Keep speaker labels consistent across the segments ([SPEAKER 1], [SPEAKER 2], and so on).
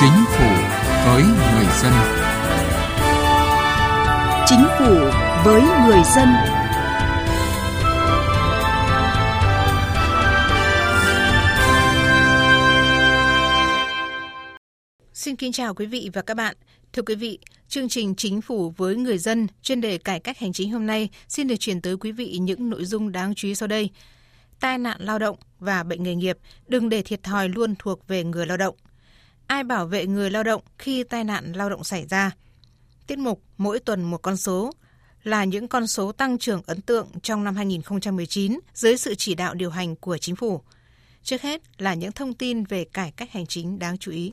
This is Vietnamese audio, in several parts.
[SPEAKER 1] Chính phủ với người dân.
[SPEAKER 2] Chính phủ với người dân.
[SPEAKER 3] Xin kính chào quý vị và các bạn. Thưa quý vị, chương trình Chính phủ với người dân chuyên đề cải cách hành chính hôm nay xin được truyền tới quý vị những nội dung đáng chú ý sau đây. Tai nạn lao động và bệnh nghề nghiệp đừng để thiệt thòi luôn thuộc về người lao động. Ai bảo vệ người lao động khi tai nạn lao động xảy ra? Tiết mục Mỗi tuần một con số là những con số tăng trưởng ấn tượng trong năm 2019 dưới sự chỉ đạo điều hành của chính phủ. Trước hết là những thông tin về cải cách hành chính đáng chú ý.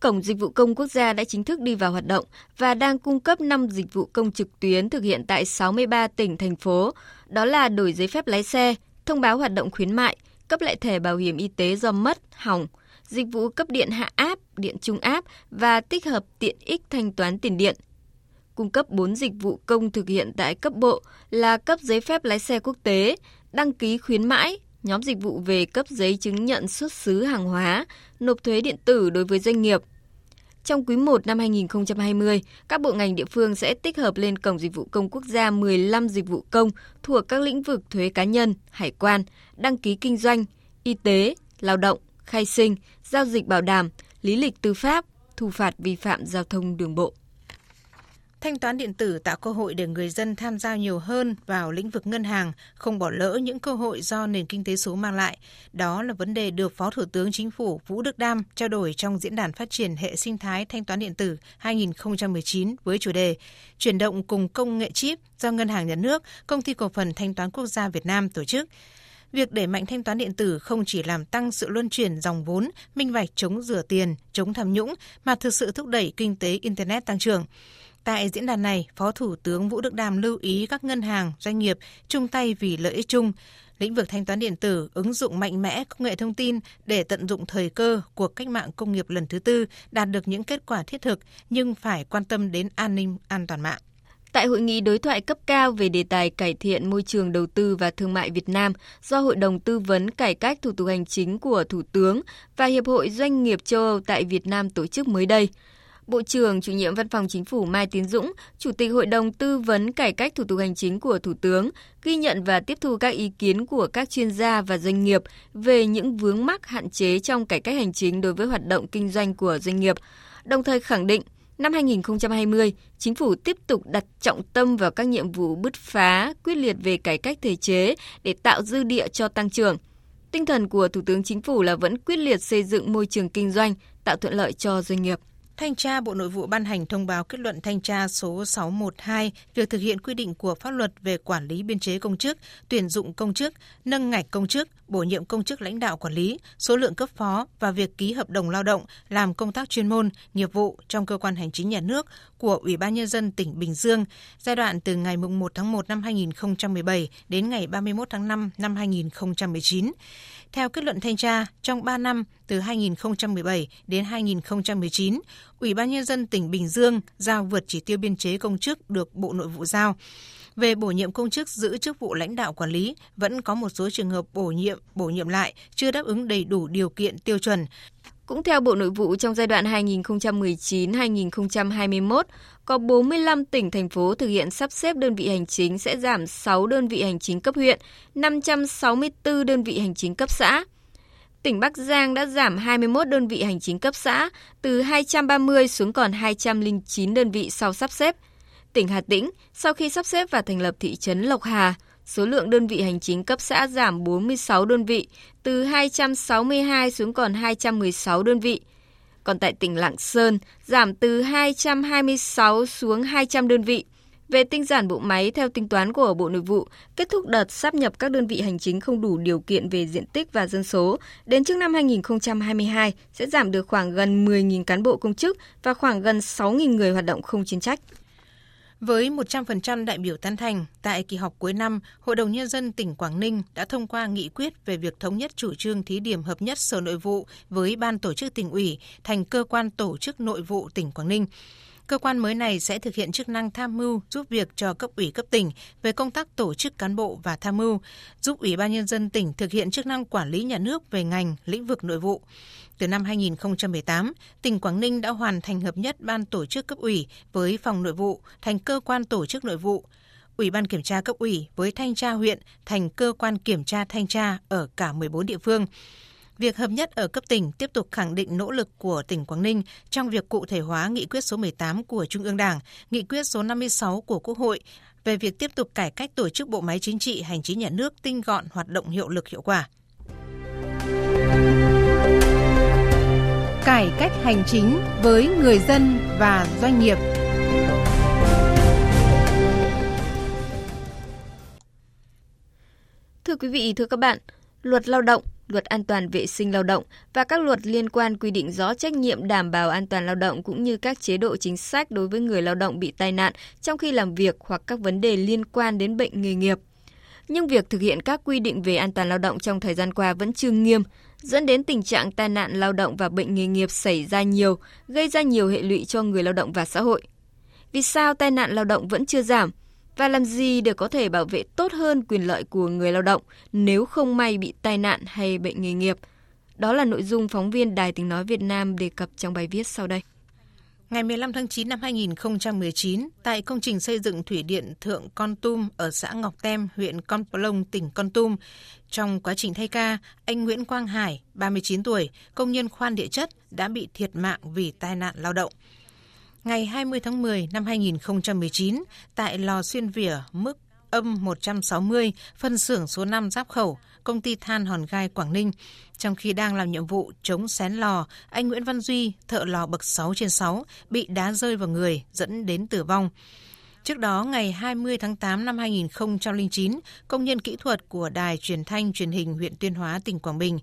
[SPEAKER 4] Cổng Dịch vụ Công Quốc gia đã chính thức đi vào hoạt động và đang cung cấp 5 dịch vụ công trực tuyến thực hiện tại 63 tỉnh, thành phố. Đó là đổi giấy phép lái xe, thông báo hoạt động khuyến mại, cấp lại thẻ bảo hiểm y tế do mất, hỏng, dịch vụ cấp điện hạ áp, điện trung áp và tích hợp tiện ích thanh toán tiền điện. Cung cấp 4 dịch vụ công thực hiện tại cấp bộ là cấp giấy phép lái xe quốc tế, đăng ký khuyến mãi, nhóm dịch vụ về cấp giấy chứng nhận xuất xứ hàng hóa, nộp thuế điện tử đối với doanh nghiệp. Trong quý 1 năm 2020, các bộ ngành địa phương sẽ tích hợp lên Cổng Dịch vụ Công Quốc gia 15 dịch vụ công thuộc các lĩnh vực thuế cá nhân, hải quan, đăng ký kinh doanh, y tế, lao động, khai sinh, giao dịch bảo đảm, lý lịch tư pháp, thu phạt vi phạm giao thông đường bộ.
[SPEAKER 3] Thanh toán điện tử tạo cơ hội để người dân tham gia nhiều hơn vào lĩnh vực ngân hàng, không bỏ lỡ những cơ hội do nền kinh tế số mang lại. Đó là vấn đề được Phó Thủ tướng Chính phủ Vũ Đức Đam trao đổi trong Diễn đàn Phát triển hệ sinh thái thanh toán điện tử 2019 với chủ đề Chuyển động cùng công nghệ chip do Ngân hàng Nhà nước, Công ty Cổ phần Thanh toán Quốc gia Việt Nam tổ chức. Việc đẩy mạnh thanh toán điện tử không chỉ làm tăng sự luân chuyển dòng vốn, minh bạch chống rửa tiền, chống tham nhũng, mà thực sự thúc đẩy kinh tế Internet tăng trưởng. Tại diễn đàn này, Phó Thủ tướng Vũ Đức Đam lưu ý các ngân hàng, doanh nghiệp chung tay vì lợi ích chung. Lĩnh vực thanh toán điện tử ứng dụng mạnh mẽ công nghệ thông tin để tận dụng thời cơ của cách mạng công nghiệp lần thứ tư đạt được những kết quả thiết thực nhưng phải quan tâm đến an ninh an toàn mạng.
[SPEAKER 4] Tại hội nghị đối thoại cấp cao về đề tài cải thiện môi trường đầu tư và thương mại Việt Nam do Hội đồng tư vấn cải cách thủ tục hành chính của Thủ tướng và Hiệp hội Doanh nghiệp châu Âu tại Việt Nam tổ chức mới đây, Bộ trưởng chủ nhiệm Văn phòng Chính phủ Mai Tiến Dũng, Chủ tịch Hội đồng tư vấn cải cách thủ tục hành chính của Thủ tướng, ghi nhận và tiếp thu các ý kiến của các chuyên gia và doanh nghiệp về những vướng mắc hạn chế trong cải cách hành chính đối với hoạt động kinh doanh của doanh nghiệp, đồng thời khẳng định Năm 2020, chính phủ tiếp tục đặt trọng tâm vào các nhiệm vụ bứt phá, quyết liệt về cải cách thể chế để tạo dư địa cho tăng trưởng. Tinh thần của Thủ tướng Chính phủ là vẫn quyết liệt xây dựng môi trường kinh doanh, tạo thuận lợi cho doanh nghiệp.
[SPEAKER 3] Thanh tra Bộ Nội vụ ban hành thông báo kết luận thanh tra số 612 việc thực hiện quy định của pháp luật về quản lý biên chế công chức, tuyển dụng công chức, nâng ngạch công chức, bổ nhiệm công chức lãnh đạo quản lý, số lượng cấp phó và việc ký hợp đồng lao động làm công tác chuyên môn, nghiệp vụ trong cơ quan hành chính nhà nước của Ủy ban nhân dân tỉnh Bình Dương giai đoạn từ ngày 1 tháng 1 năm 2017 đến ngày 31 tháng 5 năm 2019. Theo kết luận thanh tra, trong 3 năm từ 2017 đến 2019, Ủy ban Nhân dân tỉnh Bình Dương giao vượt chỉ tiêu biên chế công chức được Bộ Nội vụ giao. Về bổ nhiệm công chức giữ chức vụ lãnh đạo quản lý, vẫn có một số trường hợp bổ nhiệm, bổ nhiệm lại chưa đáp ứng đầy đủ điều kiện tiêu chuẩn.
[SPEAKER 4] Cũng theo Bộ Nội vụ trong giai đoạn 2019-2021, có 45 tỉnh thành phố thực hiện sắp xếp đơn vị hành chính sẽ giảm 6 đơn vị hành chính cấp huyện, 564 đơn vị hành chính cấp xã. Tỉnh Bắc Giang đã giảm 21 đơn vị hành chính cấp xã, từ 230 xuống còn 209 đơn vị sau sắp xếp. Tỉnh Hà Tĩnh, sau khi sắp xếp và thành lập thị trấn Lộc Hà, số lượng đơn vị hành chính cấp xã giảm 46 đơn vị, từ 262 xuống còn 216 đơn vị. Còn tại tỉnh Lạng Sơn, giảm từ 226 xuống 200 đơn vị. Về tinh giản bộ máy theo tính toán của Bộ Nội vụ, kết thúc đợt sáp nhập các đơn vị hành chính không đủ điều kiện về diện tích và dân số, đến trước năm 2022 sẽ giảm được khoảng gần 10.000 cán bộ công chức và khoảng gần 6.000 người hoạt động không chuyên trách.
[SPEAKER 3] Với 100% đại biểu tán thành, tại kỳ họp cuối năm, Hội đồng Nhân dân tỉnh Quảng Ninh đã thông qua nghị quyết về việc thống nhất chủ trương thí điểm hợp nhất Sở Nội vụ với Ban Tổ chức tỉnh ủy thành cơ quan tổ chức nội vụ tỉnh Quảng Ninh. Cơ quan mới này sẽ thực hiện chức năng tham mưu giúp việc cho cấp ủy cấp tỉnh về công tác tổ chức cán bộ và tham mưu, giúp Ủy ban Nhân dân tỉnh thực hiện chức năng quản lý nhà nước về ngành, lĩnh vực nội vụ. Từ năm 2018, tỉnh Quảng Ninh đã hoàn thành hợp nhất ban tổ chức cấp ủy với phòng nội vụ thành cơ quan tổ chức nội vụ, Ủy ban kiểm tra cấp ủy với thanh tra huyện thành cơ quan kiểm tra thanh tra ở cả 14 địa phương. Việc hợp nhất ở cấp tỉnh tiếp tục khẳng định nỗ lực của tỉnh Quảng Ninh trong việc cụ thể hóa nghị quyết số 18 của Trung ương Đảng, nghị quyết số 56 của Quốc hội về việc tiếp tục cải cách tổ chức bộ máy chính trị hành chính nhà nước tinh gọn hoạt động hiệu lực hiệu quả.
[SPEAKER 2] Cải cách hành chính với người dân và doanh nghiệp.
[SPEAKER 4] Thưa quý vị, thưa các bạn, Luật Lao động, Luật An toàn vệ sinh lao động và các luật liên quan quy định rõ trách nhiệm đảm bảo an toàn lao động cũng như các chế độ chính sách đối với người lao động bị tai nạn trong khi làm việc hoặc các vấn đề liên quan đến bệnh nghề nghiệp. Nhưng việc thực hiện các quy định về an toàn lao động trong thời gian qua vẫn chưa nghiêm, dẫn đến tình trạng tai nạn lao động và bệnh nghề nghiệp xảy ra nhiều, gây ra nhiều hệ lụy cho người lao động và xã hội. Vì sao tai nạn lao động vẫn chưa giảm? Và làm gì để có thể bảo vệ tốt hơn quyền lợi của người lao động nếu không may bị tai nạn hay bệnh nghề nghiệp. Đó là nội dung phóng viên Đài Tiếng Nói Việt Nam đề cập trong bài viết sau đây.
[SPEAKER 3] Ngày 15 tháng 9 năm 2019, tại công trình xây dựng thủy điện Thượng Con Tum ở xã Ngọc Tem, huyện Con Plong, tỉnh Con Tum, trong quá trình thay ca, anh Nguyễn Quang Hải, 39 tuổi, công nhân khoan địa chất, đã bị thiệt mạng vì tai nạn lao động ngày 20 tháng 10 năm 2019 tại lò xuyên vỉa mức âm 160, phân xưởng số 5 Giáp Khẩu, công ty than Hòn Gai Quảng Ninh. Trong khi đang làm nhiệm vụ chống xén lò, anh Nguyễn Văn Duy, thợ lò bậc 6 trên 6, bị đá rơi vào người, dẫn đến tử vong. Trước đó, ngày 20 tháng 8 năm 2009, công nhân kỹ thuật của Đài Truyền thanh Truyền hình huyện Tuyên Hóa, tỉnh Quảng Bình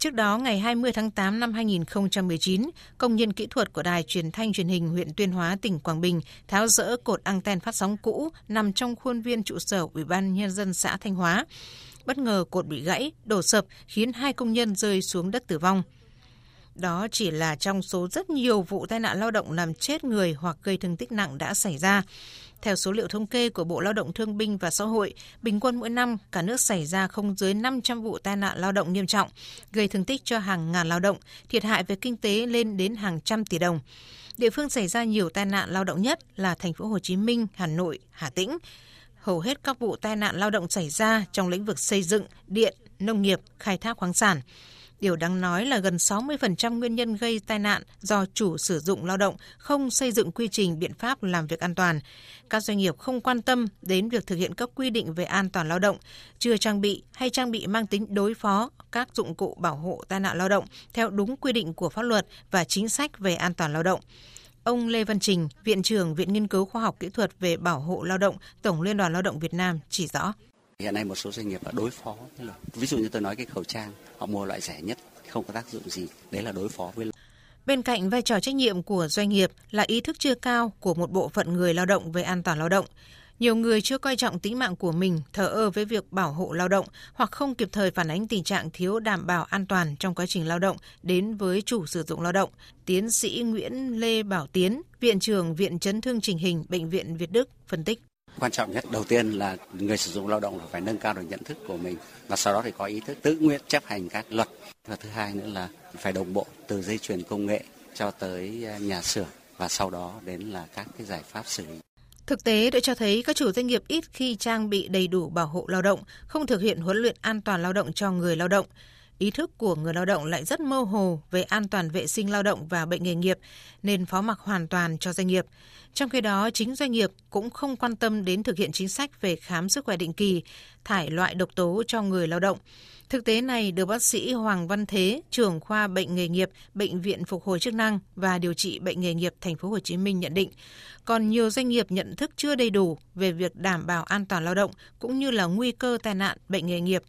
[SPEAKER 3] Trước đó, ngày 20 tháng 8 năm 2019, công nhân kỹ thuật của Đài Truyền thanh Truyền hình huyện Tuyên Hóa, tỉnh Quảng Bình tháo rỡ cột anten phát sóng cũ nằm trong khuôn viên trụ sở Ủy ban Nhân dân xã Thanh Hóa. Bất ngờ cột bị gãy, đổ sập khiến hai công nhân rơi xuống đất tử vong. Đó chỉ là trong số rất nhiều vụ tai nạn lao động làm chết người hoặc gây thương tích nặng đã xảy ra. Theo số liệu thống kê của Bộ Lao động Thương binh và Xã hội, bình quân mỗi năm cả nước xảy ra không dưới 500 vụ tai nạn lao động nghiêm trọng, gây thương tích cho hàng ngàn lao động, thiệt hại về kinh tế lên đến hàng trăm tỷ đồng. Địa phương xảy ra nhiều tai nạn lao động nhất là thành phố Hồ Chí Minh, Hà Nội, Hà Tĩnh. Hầu hết các vụ tai nạn lao động xảy ra trong lĩnh vực xây dựng, điện, nông nghiệp, khai thác khoáng sản. Điều đáng nói là gần 60% nguyên nhân gây tai nạn do chủ sử dụng lao động không xây dựng quy trình biện pháp làm việc an toàn. Các doanh nghiệp không quan tâm đến việc thực hiện các quy định về an toàn lao động, chưa trang bị hay trang bị mang tính đối phó các dụng cụ bảo hộ tai nạn lao động theo đúng quy định của pháp luật và chính sách về an toàn lao động. Ông Lê Văn Trình, Viện trưởng Viện Nghiên cứu Khoa học Kỹ thuật về Bảo hộ Lao động, Tổng Liên đoàn Lao động Việt Nam chỉ rõ.
[SPEAKER 5] Hiện nay một số doanh nghiệp đã đối phó với luật. Ví dụ như tôi nói cái khẩu trang, họ mua loại rẻ nhất, không có tác dụng gì. Đấy là đối phó với luật.
[SPEAKER 3] Bên cạnh vai trò trách nhiệm của doanh nghiệp là ý thức chưa cao của một bộ phận người lao động về an toàn lao động. Nhiều người chưa coi trọng tính mạng của mình, thờ ơ với việc bảo hộ lao động hoặc không kịp thời phản ánh tình trạng thiếu đảm bảo an toàn trong quá trình lao động đến với chủ sử dụng lao động. Tiến sĩ Nguyễn Lê Bảo Tiến, Viện trưởng Viện Chấn thương Trình hình Bệnh viện Việt Đức phân tích.
[SPEAKER 5] Quan trọng nhất đầu tiên là người sử dụng lao động phải nâng cao được nhận thức của mình và sau đó thì có ý thức tự nguyện chấp hành các luật. Và thứ hai nữa là phải đồng bộ từ dây chuyền công nghệ cho tới à, nhà xưởng và sau đó đến là các cái giải pháp xử lý.
[SPEAKER 3] Thực tế đã cho thấy các chủ doanh nghiệp ít khi trang bị đầy đủ bảo hộ lao động, không thực hiện huấn luyện an toàn lao động cho người lao động. Ý thức của người lao động lại rất mơ hồ về an toàn vệ sinh lao động và bệnh nghề nghiệp, nên phó mặc hoàn toàn cho doanh nghiệp. Trong khi đó, chính doanh nghiệp cũng không quan tâm đến thực hiện chính sách về khám sức khỏe định kỳ, thải loại độc tố cho người lao động. Thực tế này được bác sĩ Hoàng Văn Thế, trưởng khoa bệnh nghề nghiệp, bệnh viện phục hồi chức năng và điều trị bệnh nghề nghiệp thành phố Hồ Chí Minh nhận định. Còn nhiều doanh nghiệp nhận thức chưa đầy đủ về việc đảm bảo an toàn lao động cũng như là nguy cơ tai nạn bệnh nghề nghiệp.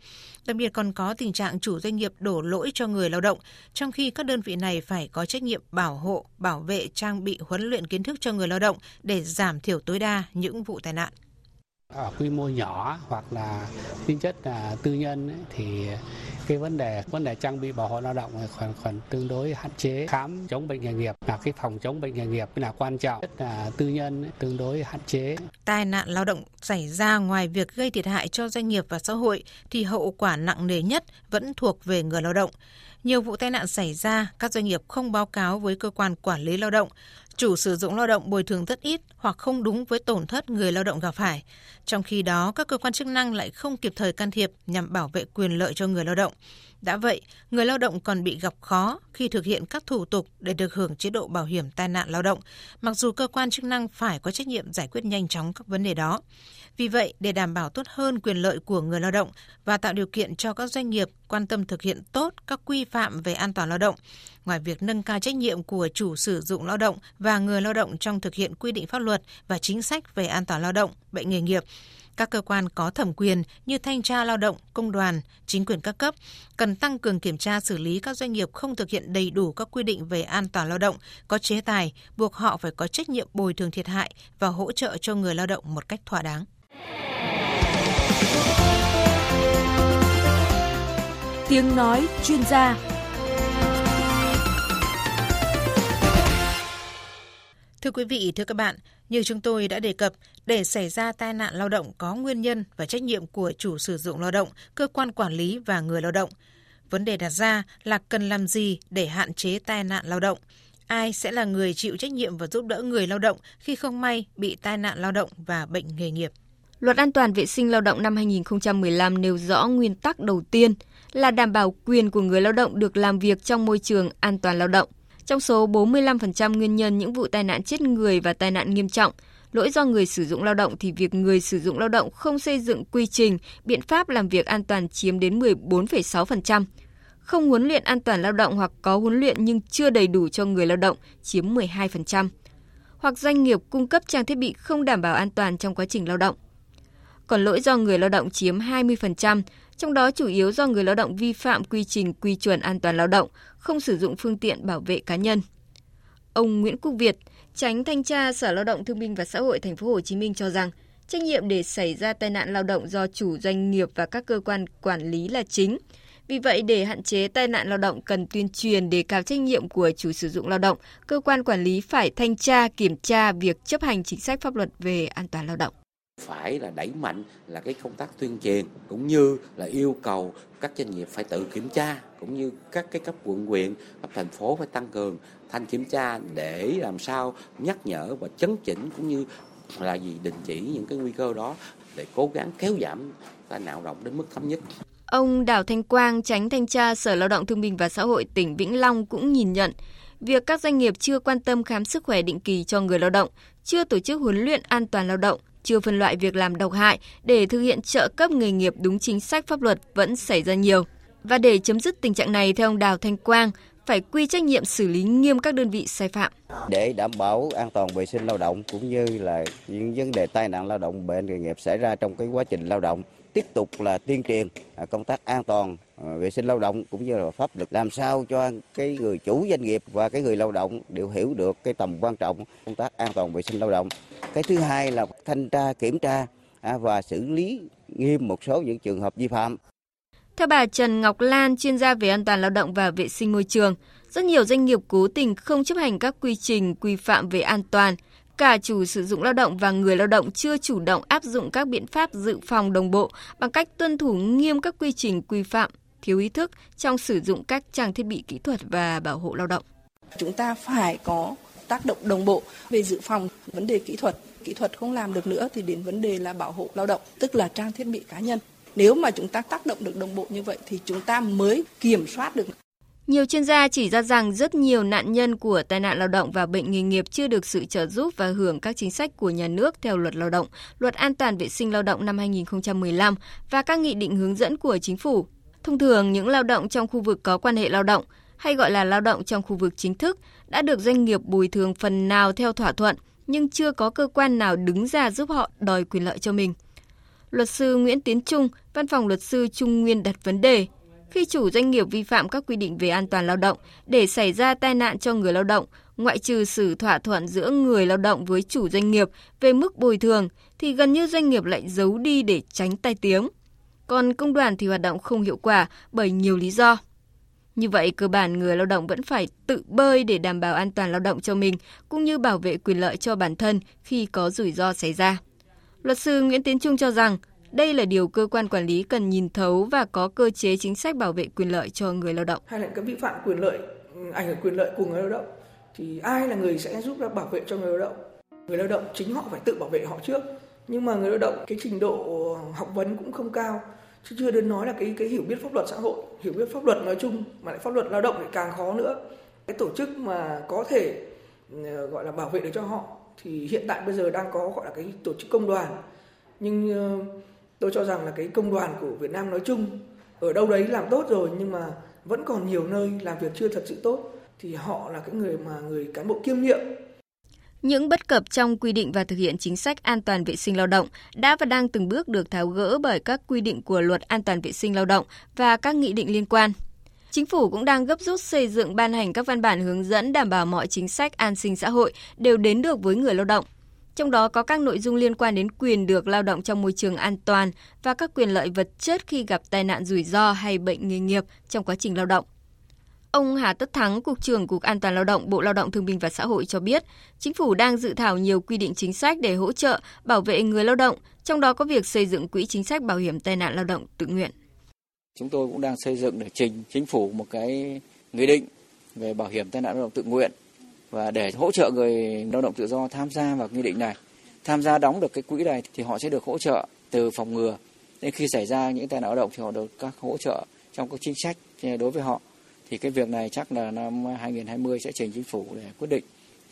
[SPEAKER 3] Đặc biệt còn có tình trạng chủ doanh nghiệp đổ lỗi cho người lao động, trong khi các đơn vị này phải có trách nhiệm bảo hộ, bảo vệ, trang bị huấn luyện kiến thức cho người lao động để giảm thiểu tối đa những vụ tai nạn.
[SPEAKER 6] Ở quy mô nhỏ hoặc là tính chất là tư nhân ấy, thì cái vấn đề vấn đề trang bị bảo hộ lao động còn còn tương đối hạn chế. Khám chống bệnh nghề nghiệp là cái phòng chống bệnh nghề nghiệp là quan trọng rất là tư nhân ấy, tương đối hạn chế.
[SPEAKER 3] Tai nạn lao động xảy ra ngoài việc gây thiệt hại cho doanh nghiệp và xã hội thì hậu quả nặng nề nhất vẫn thuộc về người lao động. Nhiều vụ tai nạn xảy ra các doanh nghiệp không báo cáo với cơ quan quản lý lao động chủ sử dụng lao động bồi thường rất ít hoặc không đúng với tổn thất người lao động gặp phải. Trong khi đó, các cơ quan chức năng lại không kịp thời can thiệp nhằm bảo vệ quyền lợi cho người lao động. Đã vậy, người lao động còn bị gặp khó khi thực hiện các thủ tục để được hưởng chế độ bảo hiểm tai nạn lao động, mặc dù cơ quan chức năng phải có trách nhiệm giải quyết nhanh chóng các vấn đề đó. Vì vậy, để đảm bảo tốt hơn quyền lợi của người lao động và tạo điều kiện cho các doanh nghiệp quan tâm thực hiện tốt các quy phạm về an toàn lao động, ngoài việc nâng cao trách nhiệm của chủ sử dụng lao động và người lao động trong thực hiện quy định pháp luật và chính sách về an toàn lao động, bệnh nghề nghiệp, các cơ quan có thẩm quyền như thanh tra lao động, công đoàn, chính quyền các cấp cần tăng cường kiểm tra xử lý các doanh nghiệp không thực hiện đầy đủ các quy định về an toàn lao động, có chế tài, buộc họ phải có trách nhiệm bồi thường thiệt hại và hỗ trợ cho người lao động một cách thỏa đáng.
[SPEAKER 2] Tiếng nói chuyên gia
[SPEAKER 3] Thưa quý vị, thưa các bạn, như chúng tôi đã đề cập, để xảy ra tai nạn lao động có nguyên nhân và trách nhiệm của chủ sử dụng lao động, cơ quan quản lý và người lao động. Vấn đề đặt ra là cần làm gì để hạn chế tai nạn lao động? Ai sẽ là người chịu trách nhiệm và giúp đỡ người lao động khi không may bị tai nạn lao động và bệnh nghề nghiệp?
[SPEAKER 4] Luật an toàn vệ sinh lao động năm 2015 nêu rõ nguyên tắc đầu tiên là đảm bảo quyền của người lao động được làm việc trong môi trường an toàn lao động. Trong số 45% nguyên nhân những vụ tai nạn chết người và tai nạn nghiêm trọng, lỗi do người sử dụng lao động thì việc người sử dụng lao động không xây dựng quy trình, biện pháp làm việc an toàn chiếm đến 14,6%. Không huấn luyện an toàn lao động hoặc có huấn luyện nhưng chưa đầy đủ cho người lao động chiếm 12%. Hoặc doanh nghiệp cung cấp trang thiết bị không đảm bảo an toàn trong quá trình lao động. Còn lỗi do người lao động chiếm 20%, trong đó chủ yếu do người lao động vi phạm quy trình quy chuẩn an toàn lao động, không sử dụng phương tiện bảo vệ cá nhân. Ông Nguyễn Quốc Việt, tránh thanh tra Sở Lao động Thương binh và Xã hội thành phố Hồ Chí Minh cho rằng trách nhiệm để xảy ra tai nạn lao động do chủ doanh nghiệp và các cơ quan quản lý là chính. Vì vậy, để hạn chế tai nạn lao động cần tuyên truyền đề cao trách nhiệm của chủ sử dụng lao động, cơ quan quản lý phải thanh tra, kiểm tra việc chấp hành chính sách pháp luật về an toàn lao động
[SPEAKER 7] phải là đẩy mạnh là cái công tác tuyên truyền cũng như là yêu cầu các doanh nghiệp phải tự kiểm tra cũng như các cái cấp quận huyện cấp thành phố phải tăng cường thanh kiểm tra để làm sao nhắc nhở và chấn chỉnh cũng như là gì đình chỉ những cái nguy cơ đó để cố gắng kéo giảm tai nạn động đến mức thấp nhất.
[SPEAKER 4] Ông Đào Thanh Quang, tránh thanh tra Sở Lao động Thương binh và Xã hội tỉnh Vĩnh Long cũng nhìn nhận việc các doanh nghiệp chưa quan tâm khám sức khỏe định kỳ cho người lao động, chưa tổ chức huấn luyện an toàn lao động, chưa phân loại việc làm độc hại để thực hiện trợ cấp nghề nghiệp đúng chính sách pháp luật vẫn xảy ra nhiều. Và để chấm dứt tình trạng này, theo ông Đào Thanh Quang, phải quy trách nhiệm xử lý nghiêm các đơn vị sai phạm.
[SPEAKER 8] Để đảm bảo an toàn vệ sinh lao động cũng như là những vấn đề tai nạn lao động, bệnh nghề nghiệp xảy ra trong cái quá trình lao động, tiếp tục là tuyên truyền à, công tác an toàn à, vệ sinh lao động cũng như là pháp luật làm sao cho cái người chủ doanh nghiệp và cái người lao động đều hiểu được cái tầm quan trọng công tác an toàn vệ sinh lao động cái thứ hai là thanh tra kiểm tra à, và xử lý nghiêm một số những trường hợp vi phạm.
[SPEAKER 4] Theo bà Trần Ngọc Lan, chuyên gia về an toàn lao động và vệ sinh môi trường, rất nhiều doanh nghiệp cố tình không chấp hành các quy trình quy phạm về an toàn. Cả chủ sử dụng lao động và người lao động chưa chủ động áp dụng các biện pháp dự phòng đồng bộ bằng cách tuân thủ nghiêm các quy trình quy phạm, thiếu ý thức trong sử dụng các trang thiết bị kỹ thuật và bảo hộ lao động.
[SPEAKER 9] Chúng ta phải có tác động đồng bộ về dự phòng vấn đề kỹ thuật kỹ thuật không làm được nữa thì đến vấn đề là bảo hộ lao động tức là trang thiết bị cá nhân nếu mà chúng ta tác động được đồng bộ như vậy thì chúng ta mới kiểm soát được
[SPEAKER 4] nhiều chuyên gia chỉ ra rằng rất nhiều nạn nhân của tai nạn lao động và bệnh nghề nghiệp chưa được sự trợ giúp và hưởng các chính sách của nhà nước theo luật lao động, luật an toàn vệ sinh lao động năm 2015 và các nghị định hướng dẫn của chính phủ. Thông thường, những lao động trong khu vực có quan hệ lao động, hay gọi là lao động trong khu vực chính thức, đã được doanh nghiệp bồi thường phần nào theo thỏa thuận, nhưng chưa có cơ quan nào đứng ra giúp họ đòi quyền lợi cho mình. Luật sư Nguyễn Tiến Trung, Văn phòng luật sư Trung Nguyên đặt vấn đề, khi chủ doanh nghiệp vi phạm các quy định về an toàn lao động để xảy ra tai nạn cho người lao động, ngoại trừ sự thỏa thuận giữa người lao động với chủ doanh nghiệp về mức bồi thường thì gần như doanh nghiệp lại giấu đi để tránh tai tiếng. Còn công đoàn thì hoạt động không hiệu quả bởi nhiều lý do. Như vậy, cơ bản người lao động vẫn phải tự bơi để đảm bảo an toàn lao động cho mình, cũng như bảo vệ quyền lợi cho bản thân khi có rủi ro xảy ra. Luật sư Nguyễn Tiến Trung cho rằng, đây là điều cơ quan quản lý cần nhìn thấu và có cơ chế chính sách bảo vệ quyền lợi cho người lao động.
[SPEAKER 10] Hay là cái vi phạm quyền lợi, ừ, ảnh hưởng quyền lợi của người lao động, thì ai là người sẽ giúp bảo vệ cho người lao động? Người lao động chính họ phải tự bảo vệ họ trước. Nhưng mà người lao động cái trình độ học vấn cũng không cao, chứ chưa đến nói là cái cái hiểu biết pháp luật xã hội hiểu biết pháp luật nói chung mà lại pháp luật lao động lại càng khó nữa cái tổ chức mà có thể ừ, gọi là bảo vệ được cho họ thì hiện tại bây giờ đang có gọi là cái tổ chức công đoàn nhưng ờ, tôi cho rằng là cái công đoàn của Việt Nam nói chung ở đâu đấy làm tốt rồi nhưng mà vẫn còn nhiều nơi làm việc chưa thật sự tốt, thì họ là cái người mà người cán bộ kiêm nhiệm
[SPEAKER 4] những bất cập trong quy định và thực hiện chính sách an toàn vệ sinh lao động đã và đang từng bước được tháo gỡ bởi các quy định của Luật An toàn vệ sinh lao động và các nghị định liên quan. Chính phủ cũng đang gấp rút xây dựng ban hành các văn bản hướng dẫn đảm bảo mọi chính sách an sinh xã hội đều đến được với người lao động. Trong đó có các nội dung liên quan đến quyền được lao động trong môi trường an toàn và các quyền lợi vật chất khi gặp tai nạn rủi ro hay bệnh nghề nghiệp trong quá trình lao động. Ông Hà Tất Thắng, Cục trưởng Cục An toàn Lao động, Bộ Lao động Thương binh và Xã hội cho biết, chính phủ đang dự thảo nhiều quy định chính sách để hỗ trợ, bảo vệ người lao động, trong đó có việc xây dựng quỹ chính sách bảo hiểm tai nạn lao động tự nguyện.
[SPEAKER 11] Chúng tôi cũng đang xây dựng để trình chính phủ một cái nghị định về bảo hiểm tai nạn lao động tự nguyện và để hỗ trợ người lao động tự do tham gia vào nghị định này. Tham gia đóng được cái quỹ này thì họ sẽ được hỗ trợ từ phòng ngừa. Nên khi xảy ra những tai nạn lao động thì họ được các hỗ trợ trong các chính sách đối với họ thì cái việc này chắc là năm 2020 sẽ trình chính phủ để quyết định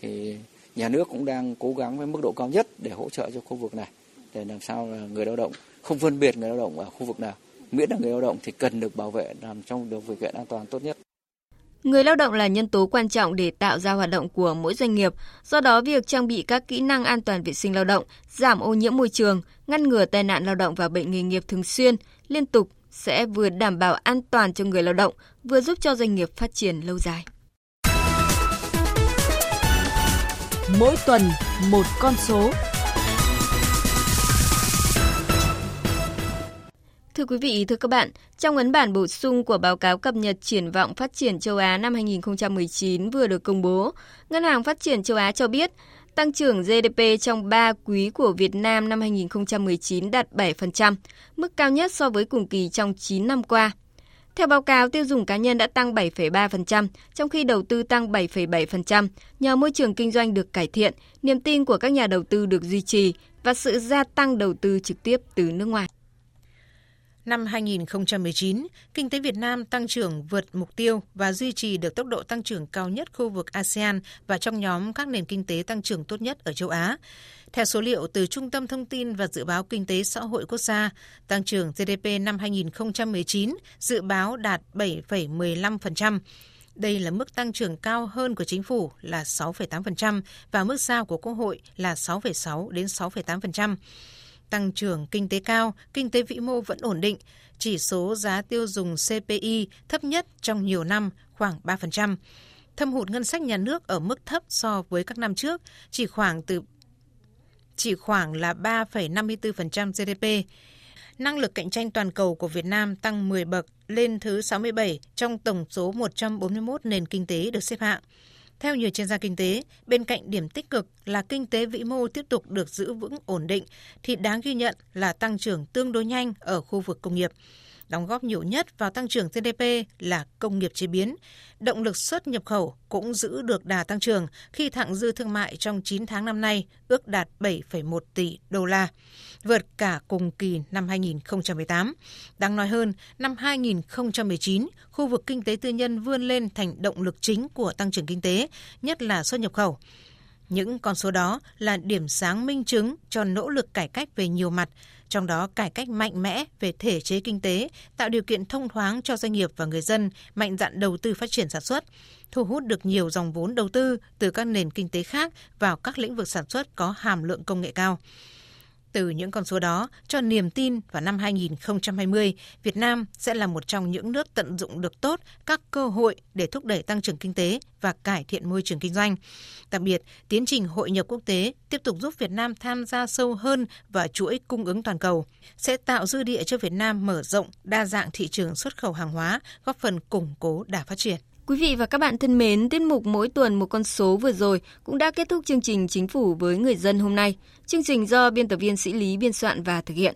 [SPEAKER 11] thì nhà nước cũng đang cố gắng với mức độ cao nhất để hỗ trợ cho khu vực này, để làm sao là người lao động, không phân biệt người lao động ở khu vực nào miễn là người lao động thì cần được bảo vệ làm trong điều kiện an toàn tốt nhất
[SPEAKER 4] Người lao động là nhân tố quan trọng để tạo ra hoạt động của mỗi doanh nghiệp, do đó việc trang bị các kỹ năng an toàn vệ sinh lao động, giảm ô nhiễm môi trường, ngăn ngừa tai nạn lao động và bệnh nghề nghiệp thường xuyên, liên tục sẽ vừa đảm bảo an toàn cho người lao động, vừa giúp cho doanh nghiệp phát triển lâu dài.
[SPEAKER 12] Mỗi tuần một con số.
[SPEAKER 4] Thưa quý vị, thưa các bạn, trong ấn bản bổ sung của báo cáo cập nhật triển vọng phát triển châu Á năm 2019 vừa được công bố, Ngân hàng Phát triển châu Á cho biết Tăng trưởng GDP trong 3 quý của Việt Nam năm 2019 đạt 7%, mức cao nhất so với cùng kỳ trong 9 năm qua. Theo báo cáo, tiêu dùng cá nhân đã tăng 7,3%, trong khi đầu tư tăng 7,7%, nhờ môi trường kinh doanh được cải thiện, niềm tin của các nhà đầu tư được duy trì và sự gia tăng đầu tư trực tiếp từ nước ngoài.
[SPEAKER 3] Năm 2019, kinh tế Việt Nam tăng trưởng vượt mục tiêu và duy trì được tốc độ tăng trưởng cao nhất khu vực ASEAN và trong nhóm các nền kinh tế tăng trưởng tốt nhất ở châu Á. Theo số liệu từ Trung tâm Thông tin và Dự báo Kinh tế Xã hội Quốc gia, tăng trưởng GDP năm 2019 dự báo đạt 7,15%. Đây là mức tăng trưởng cao hơn của chính phủ là 6,8% và mức giao của Quốc hội là 6,6 đến 6,8% tăng trưởng kinh tế cao, kinh tế vĩ mô vẫn ổn định, chỉ số giá tiêu dùng CPI thấp nhất trong nhiều năm, khoảng 3%. Thâm hụt ngân sách nhà nước ở mức thấp so với các năm trước, chỉ khoảng từ chỉ khoảng là 3,54% GDP. Năng lực cạnh tranh toàn cầu của Việt Nam tăng 10 bậc lên thứ 67 trong tổng số 141 nền kinh tế được xếp hạng. Theo nhiều chuyên gia kinh tế, bên cạnh điểm tích cực là kinh tế vĩ mô tiếp tục được giữ vững ổn định, thì đáng ghi nhận là tăng trưởng tương đối nhanh ở khu vực công nghiệp. Đóng góp nhiều nhất vào tăng trưởng GDP là công nghiệp chế biến. Động lực xuất nhập khẩu cũng giữ được đà tăng trưởng khi thặng dư thương mại trong 9 tháng năm nay ước đạt 7,1 tỷ đô la, vượt cả cùng kỳ năm 2018. Đáng nói hơn, năm 2019, khu vực kinh tế tư nhân vươn lên thành động lực chính của tăng trưởng kinh tế, nhất là xuất nhập khẩu. Những con số đó là điểm sáng minh chứng cho nỗ lực cải cách về nhiều mặt, trong đó cải cách mạnh mẽ về thể chế kinh tế, tạo điều kiện thông thoáng cho doanh nghiệp và người dân mạnh dạn đầu tư phát triển sản xuất, thu hút được nhiều dòng vốn đầu tư từ các nền kinh tế khác vào các lĩnh vực sản xuất có hàm lượng công nghệ cao. Từ những con số đó cho niềm tin vào năm 2020, Việt Nam sẽ là một trong những nước tận dụng được tốt các cơ hội để thúc đẩy tăng trưởng kinh tế và cải thiện môi trường kinh doanh. Đặc biệt, tiến trình hội nhập quốc tế tiếp tục giúp Việt Nam tham gia sâu hơn vào chuỗi cung ứng toàn cầu, sẽ tạo dư địa cho Việt Nam mở rộng đa dạng thị trường xuất khẩu hàng hóa, góp phần củng cố đà phát triển.
[SPEAKER 4] Quý vị và các bạn thân mến, tiết mục mỗi tuần một con số vừa rồi cũng đã kết thúc chương trình Chính phủ với người dân hôm nay. Chương trình do biên tập viên Sĩ Lý biên soạn và thực hiện.